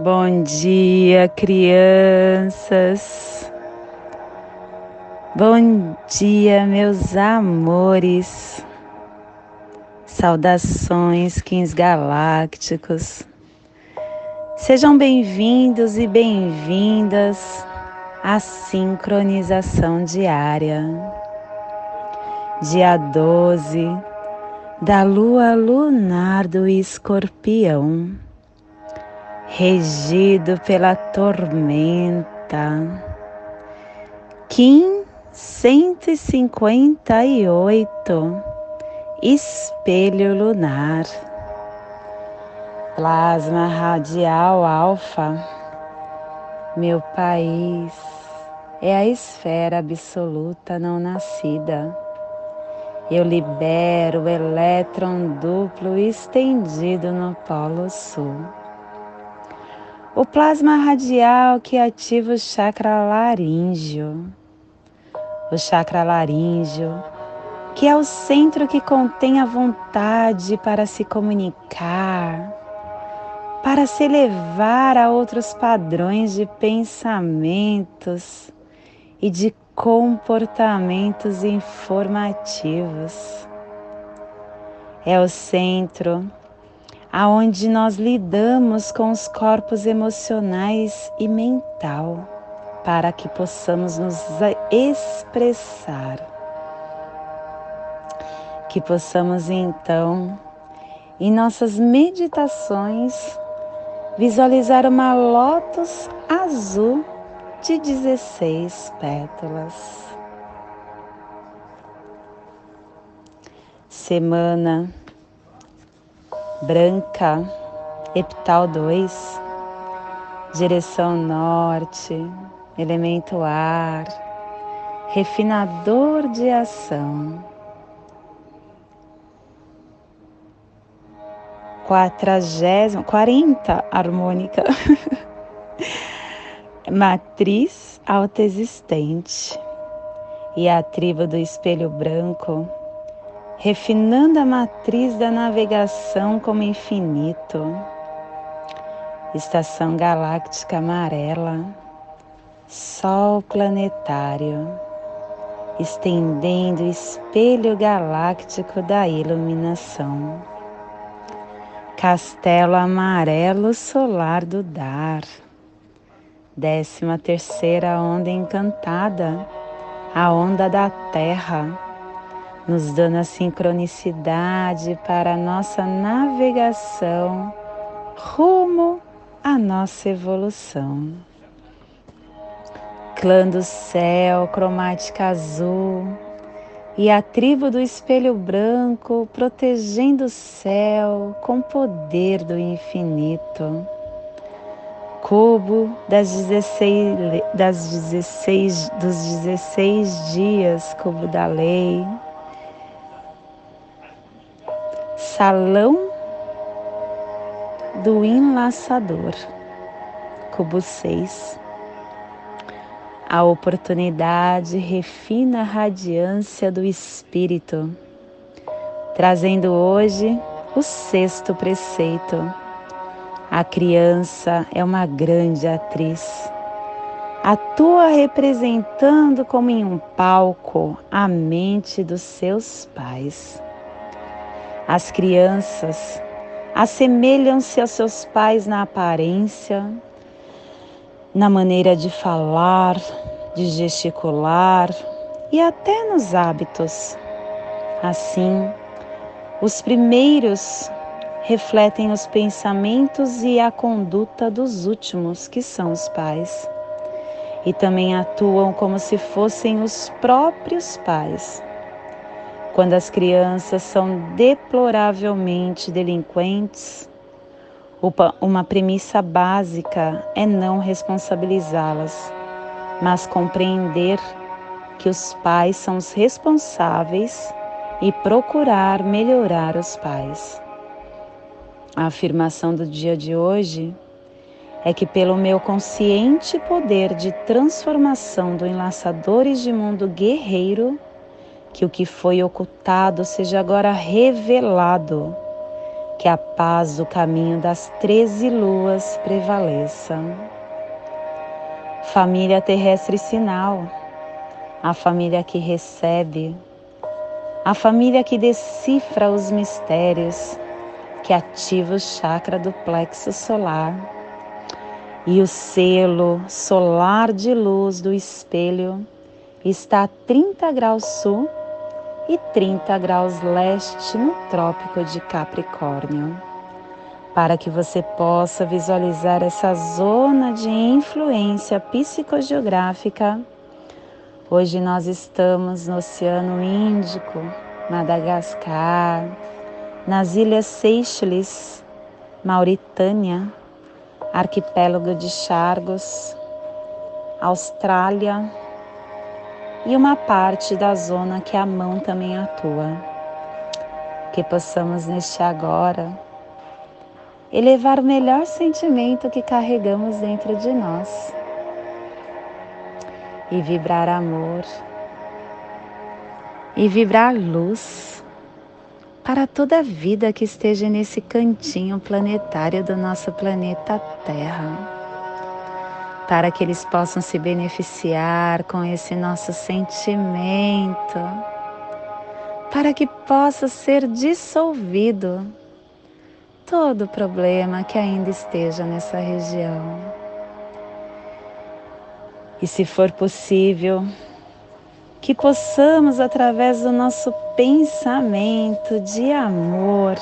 Bom dia, crianças. Bom dia, meus amores. Saudações, Kings Galácticos. Sejam bem-vindos e bem-vindas à sincronização diária. Dia 12 da lua lunar do escorpião regido pela tormenta. Kim 158, espelho lunar. Plasma radial alfa, meu país é a esfera absoluta não nascida. Eu libero o elétron duplo estendido no Polo Sul o plasma radial que ativa o chakra laríngeo. O chakra laríngeo, que é o centro que contém a vontade para se comunicar, para se elevar a outros padrões de pensamentos e de comportamentos informativos. É o centro aonde nós lidamos com os corpos emocionais e mental para que possamos nos expressar. Que possamos então, em nossas meditações, visualizar uma lótus azul de 16 pétalas. Semana branca, epital 2, direção norte, elemento ar, refinador de ação. Quadragésimo, quarenta harmônica, matriz autoexistente e a tribo do espelho branco refinando a matriz da navegação como infinito. Estação galáctica amarela, Sol planetário, estendendo o espelho galáctico da iluminação. Castelo amarelo solar do dar. Décima terceira onda encantada, a onda da terra nos dando a sincronicidade para a nossa navegação rumo à nossa evolução. Clã do céu, cromática azul, e a tribo do espelho branco protegendo o céu com poder do infinito. Cubo das 16, das 16 dos 16 dias, cubo da lei, Salão do Enlaçador, cubo 6. A oportunidade refina a radiância do Espírito, trazendo hoje o sexto preceito. A criança é uma grande atriz. Atua representando como em um palco a mente dos seus pais. As crianças assemelham-se aos seus pais na aparência, na maneira de falar, de gesticular e até nos hábitos. Assim, os primeiros refletem os pensamentos e a conduta dos últimos, que são os pais, e também atuam como se fossem os próprios pais quando as crianças são deploravelmente delinquentes, uma premissa básica é não responsabilizá-las, mas compreender que os pais são os responsáveis e procurar melhorar os pais. A afirmação do dia de hoje é que, pelo meu consciente poder de transformação do Enlaçadores de Mundo Guerreiro, que o que foi ocultado seja agora revelado, que a paz do caminho das treze luas prevaleça. Família terrestre sinal, a família que recebe, a família que decifra os mistérios, que ativa o chakra do plexo solar. E o selo solar de luz do espelho está a 30 graus sul e 30 graus leste no Trópico de Capricórnio. Para que você possa visualizar essa zona de influência psicogeográfica, hoje nós estamos no Oceano Índico, Madagascar, nas Ilhas Seychelles, Mauritânia, arquipélago de Chargos, Austrália e uma parte da zona que a mão também atua. Que possamos neste agora elevar o melhor sentimento que carregamos dentro de nós. E vibrar amor. E vibrar luz. Para toda a vida que esteja nesse cantinho planetário do nosso planeta Terra. Para que eles possam se beneficiar com esse nosso sentimento, para que possa ser dissolvido todo problema que ainda esteja nessa região. E se for possível, que possamos, através do nosso pensamento de amor,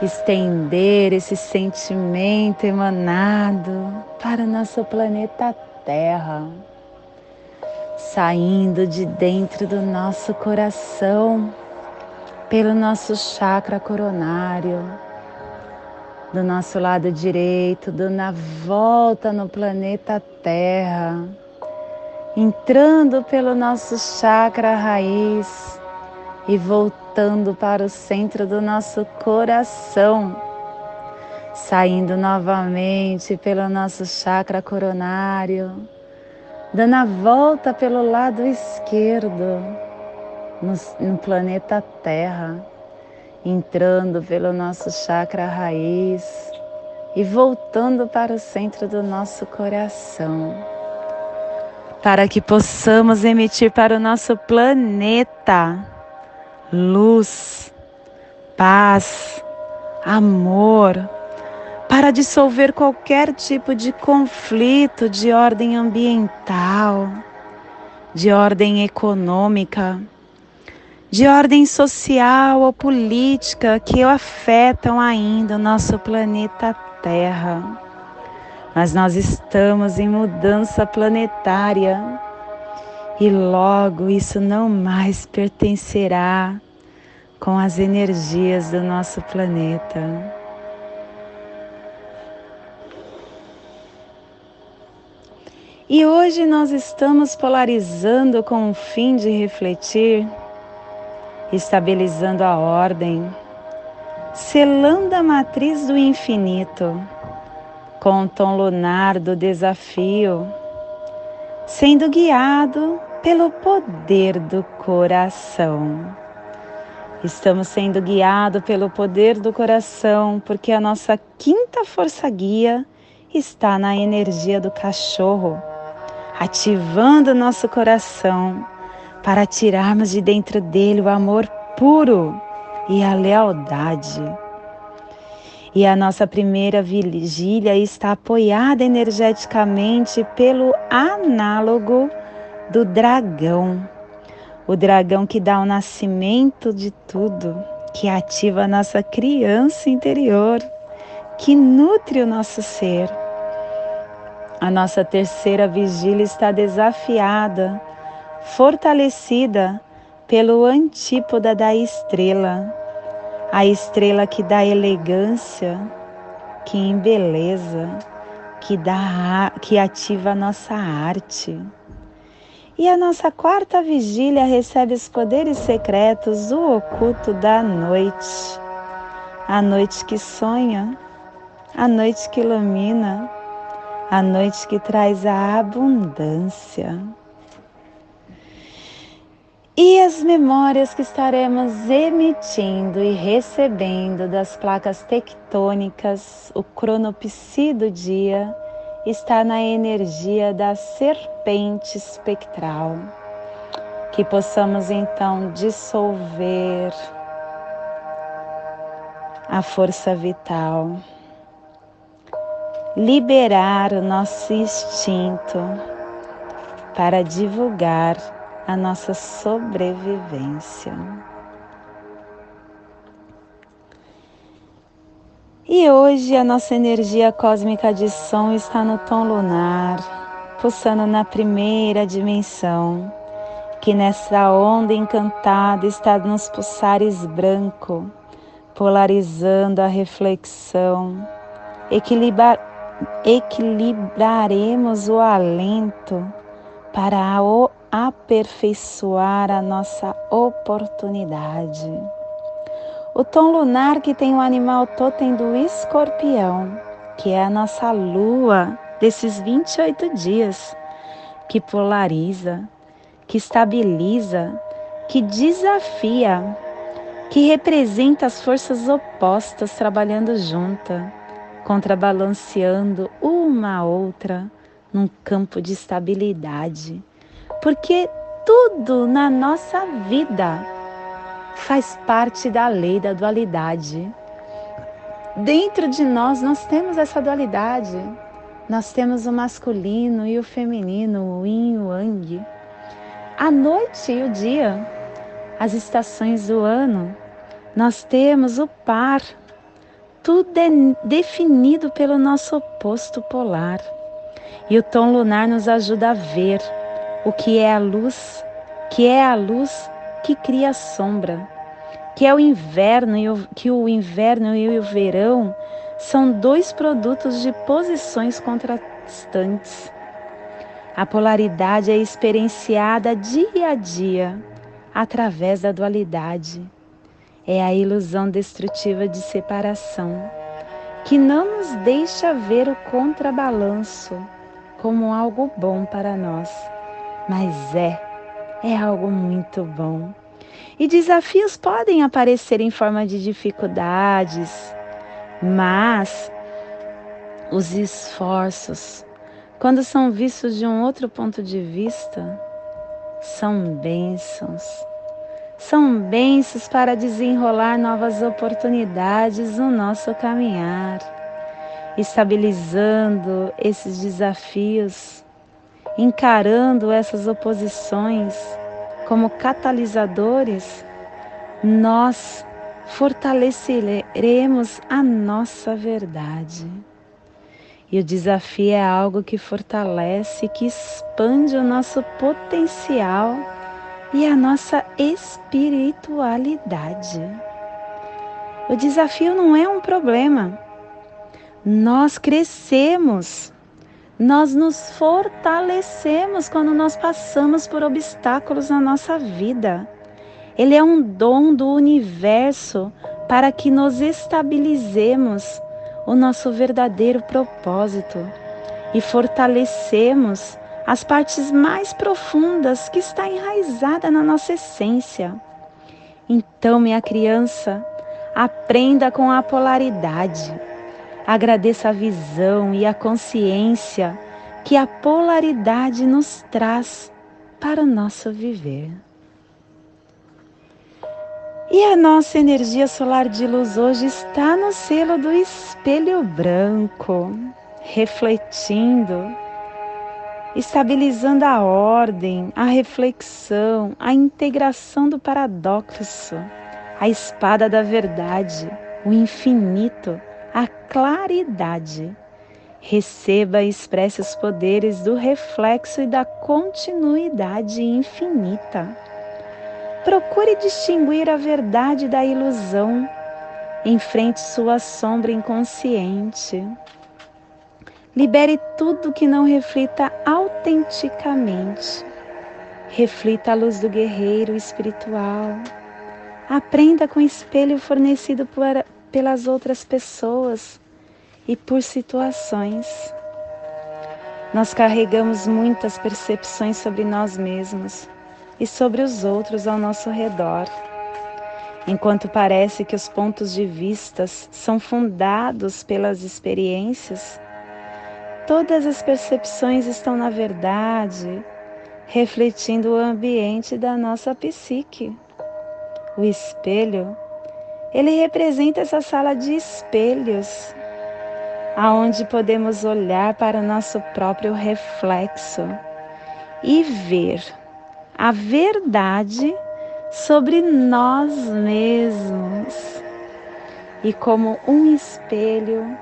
estender esse sentimento emanado para o nosso planeta Terra, saindo de dentro do nosso coração, pelo nosso chakra coronário, do nosso lado direito, dando a volta no planeta Terra entrando pelo nosso chakra raiz e voltando para o centro do nosso coração, saindo novamente pelo nosso chakra coronário, dando a volta pelo lado esquerdo no, no planeta Terra, entrando pelo nosso chakra raiz e voltando para o centro do nosso coração para que possamos emitir para o nosso planeta luz, paz, amor, para dissolver qualquer tipo de conflito de ordem ambiental, de ordem econômica, de ordem social ou política que afetam ainda o nosso planeta Terra mas nós estamos em mudança planetária e logo isso não mais pertencerá com as energias do nosso planeta. E hoje nós estamos polarizando com o fim de refletir, estabilizando a ordem, selando a matriz do infinito com o tom lunar do desafio, sendo guiado pelo poder do coração. Estamos sendo guiados pelo poder do coração, porque a nossa quinta força guia está na energia do cachorro, ativando nosso coração para tirarmos de dentro dele o amor puro e a lealdade. E a nossa primeira vigília está apoiada energeticamente pelo análogo do dragão. O dragão que dá o nascimento de tudo, que ativa a nossa criança interior, que nutre o nosso ser. A nossa terceira vigília está desafiada, fortalecida pelo antípoda da estrela, a estrela que dá elegância, que embeleza, que dá que ativa a nossa arte. E a nossa quarta vigília recebe os poderes secretos do oculto da noite. A noite que sonha, a noite que ilumina, a noite que traz a abundância. E as memórias que estaremos emitindo e recebendo das placas tectônicas, o cronopsi do dia, está na energia da serpente espectral. Que possamos então dissolver a força vital, liberar o nosso instinto para divulgar a nossa sobrevivência. E hoje a nossa energia cósmica de som está no tom lunar, pulsando na primeira dimensão, que nessa onda encantada está nos pulsares branco, polarizando a reflexão, equilibra equilibraremos o alento para o aperfeiçoar a nossa oportunidade. O tom lunar que tem o animal totem do escorpião, que é a nossa lua desses 28 dias, que polariza, que estabiliza, que desafia, que representa as forças opostas trabalhando junta, contrabalanceando uma a outra num campo de estabilidade porque tudo na nossa vida faz parte da lei da dualidade. Dentro de nós, nós temos essa dualidade. Nós temos o masculino e o feminino, o yin e o yang. A noite e o dia, as estações do ano, nós temos o par. Tudo é definido pelo nosso oposto polar. E o tom lunar nos ajuda a ver o que é a luz, que é a luz que cria a sombra, que é o inverno e o, que o inverno e o verão são dois produtos de posições contrastantes. A polaridade é experienciada dia a dia através da dualidade. É a ilusão destrutiva de separação que não nos deixa ver o contrabalanço como algo bom para nós mas é, é algo muito bom. E desafios podem aparecer em forma de dificuldades, mas os esforços, quando são vistos de um outro ponto de vista, são bênçãos. São bênçãos para desenrolar novas oportunidades no nosso caminhar, estabilizando esses desafios encarando essas oposições como catalisadores, nós fortaleceremos a nossa verdade. E o desafio é algo que fortalece, que expande o nosso potencial e a nossa espiritualidade. O desafio não é um problema. Nós crescemos nós nos fortalecemos quando nós passamos por obstáculos na nossa vida. Ele é um dom do universo para que nos estabilizemos o nosso verdadeiro propósito e fortalecemos as partes mais profundas que está enraizada na nossa essência. Então, minha criança, aprenda com a polaridade Agradeça a visão e a consciência que a polaridade nos traz para o nosso viver. E a nossa energia solar de luz hoje está no selo do espelho branco, refletindo, estabilizando a ordem, a reflexão, a integração do paradoxo, a espada da verdade, o infinito a claridade. Receba e expresse os poderes do reflexo e da continuidade infinita. Procure distinguir a verdade da ilusão. Enfrente sua sombra inconsciente. Libere tudo que não reflita autenticamente. Reflita a luz do guerreiro espiritual. Aprenda com o espelho fornecido por, pelas outras pessoas e por situações. Nós carregamos muitas percepções sobre nós mesmos e sobre os outros ao nosso redor. Enquanto parece que os pontos de vistas são fundados pelas experiências, todas as percepções estão, na verdade, refletindo o ambiente da nossa psique. O espelho, ele representa essa sala de espelhos, aonde podemos olhar para o nosso próprio reflexo e ver a verdade sobre nós mesmos. E como um espelho,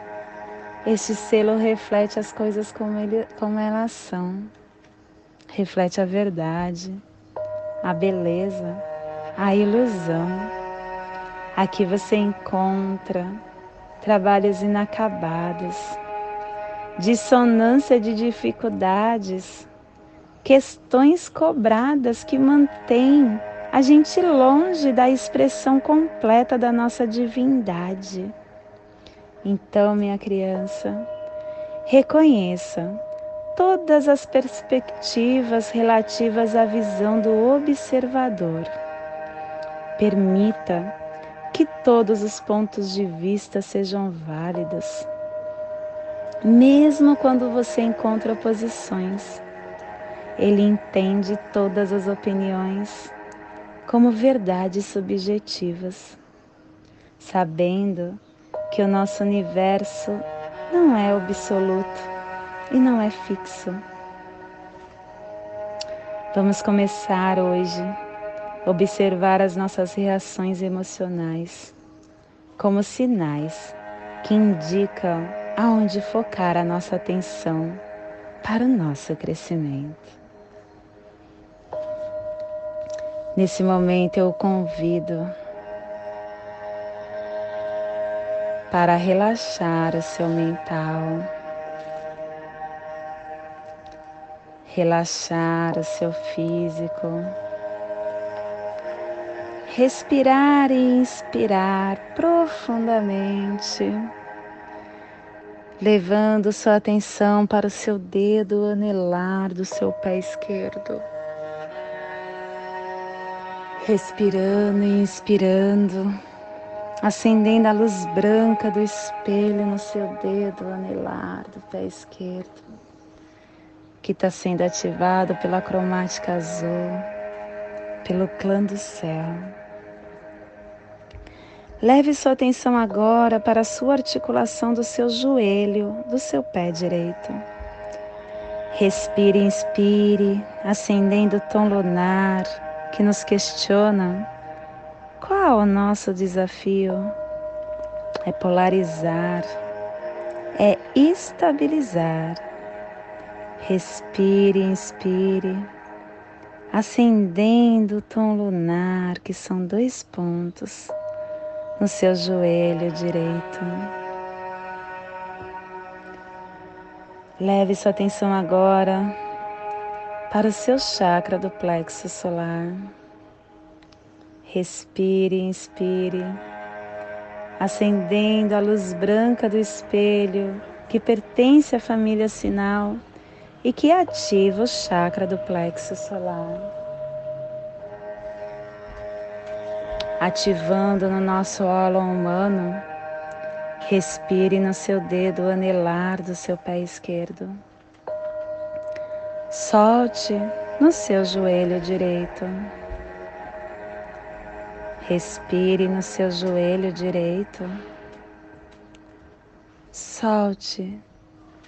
este selo reflete as coisas como, ele, como elas são. Reflete a verdade, a beleza, a ilusão. Aqui você encontra trabalhos inacabados, dissonância de dificuldades, questões cobradas que mantêm a gente longe da expressão completa da nossa divindade. Então, minha criança, reconheça todas as perspectivas relativas à visão do observador. Permita que todos os pontos de vista sejam válidos, mesmo quando você encontra oposições. Ele entende todas as opiniões como verdades subjetivas, sabendo que o nosso universo não é absoluto e não é fixo. Vamos começar hoje observar as nossas reações emocionais como sinais que indicam aonde focar a nossa atenção para o nosso crescimento. Nesse momento eu convido para relaxar o seu mental, relaxar o seu físico, respirar e inspirar profundamente, levando sua atenção para o seu dedo anelar do seu pé esquerdo respirando e inspirando, acendendo a luz branca do espelho no seu dedo anelar do pé esquerdo, que está sendo ativado pela cromática azul, pelo clã do céu. Leve sua atenção agora para a sua articulação do seu joelho, do seu pé direito. Respire, inspire, acendendo o tom lunar que nos questiona qual o nosso desafio? É polarizar, é estabilizar. Respire, inspire, acendendo o tom lunar, que são dois pontos no seu joelho direito. Leve sua atenção agora para o seu chakra do plexo solar. Respire, inspire, acendendo a luz branca do espelho que pertence à família sinal e que ativa o chakra do plexo solar. Ativando no nosso ólon humano, respire no seu dedo anelar do seu pé esquerdo. Solte no seu joelho direito. Respire no seu joelho direito. Solte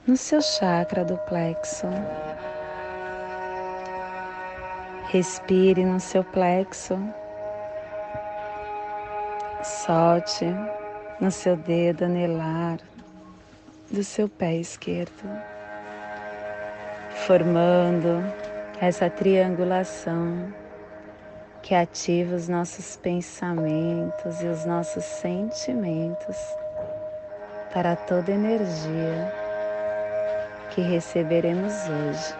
no seu chakra do plexo. Respire no seu plexo. Solte no seu dedo anelar do seu pé esquerdo formando essa triangulação que ativa os nossos pensamentos e os nossos sentimentos para toda energia que receberemos hoje,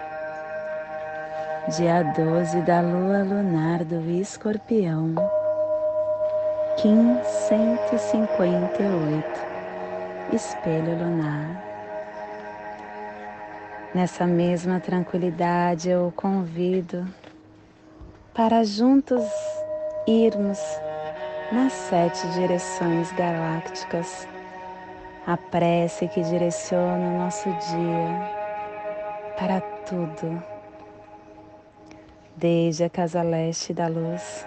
dia 12 da lua lunar do escorpião, Kim 158, espelho lunar. Nessa mesma tranquilidade eu o convido para juntos irmos nas sete direções galácticas, a prece que direciona o nosso dia para tudo, desde a casa leste da luz,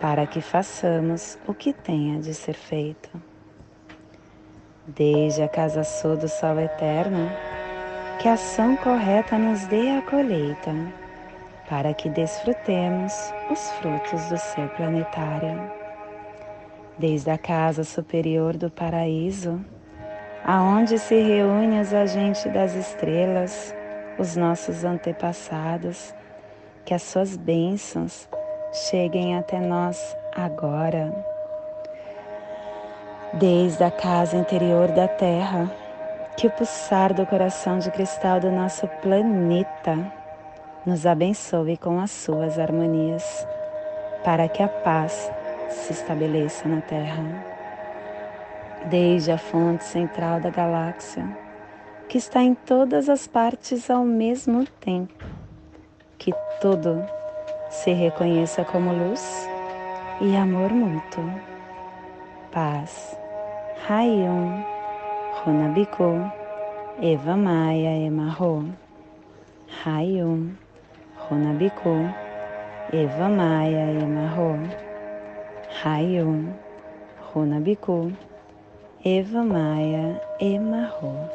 para que façamos o que tenha de ser feito. Desde a casa sul do sol eterno, que a ação correta nos dê a colheita para que desfrutemos os frutos do ser planetário. Desde a casa superior do paraíso, aonde se reúnem os agentes das estrelas, os nossos antepassados, que as suas bênçãos cheguem até nós agora. Desde a casa interior da Terra, que o pulsar do coração de cristal do nosso planeta nos abençoe com as suas harmonias, para que a paz se estabeleça na Terra. Desde a fonte central da galáxia, que está em todas as partes ao mesmo tempo, que tudo se reconheça como luz e amor mútuo. Paz. Rayum, Runabiku, Eva Maia Emarro. Rayum. Runabiku, Eva Maia Emarro, Rayum, Runabiku, Eva Maia Emarro.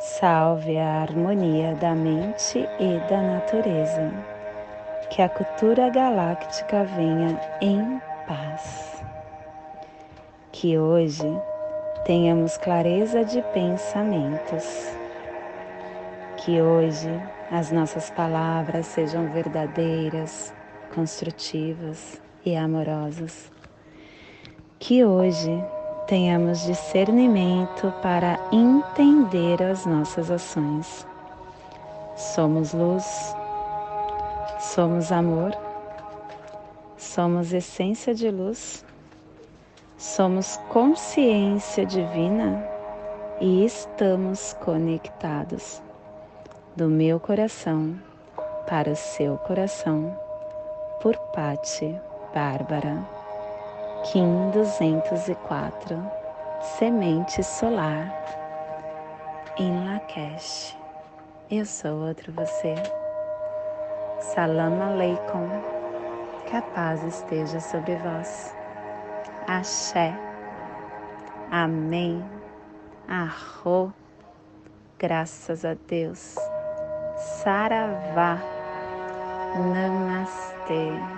Salve a harmonia da mente e da natureza. Que a cultura galáctica venha em paz. Que hoje tenhamos clareza de pensamentos. Que hoje as nossas palavras sejam verdadeiras, construtivas e amorosas. Que hoje tenhamos discernimento para entender as nossas ações. Somos luz, somos amor, somos essência de luz, somos consciência divina. E estamos conectados do meu coração para o seu coração, por Pati Bárbara, Kim 204, Semente Solar, em Lakesh. Eu sou outro você. Salam Aleikum, que a paz esteja sobre vós. Axé. Amém. Arro. Graças a Deus. Saravá. Namastê.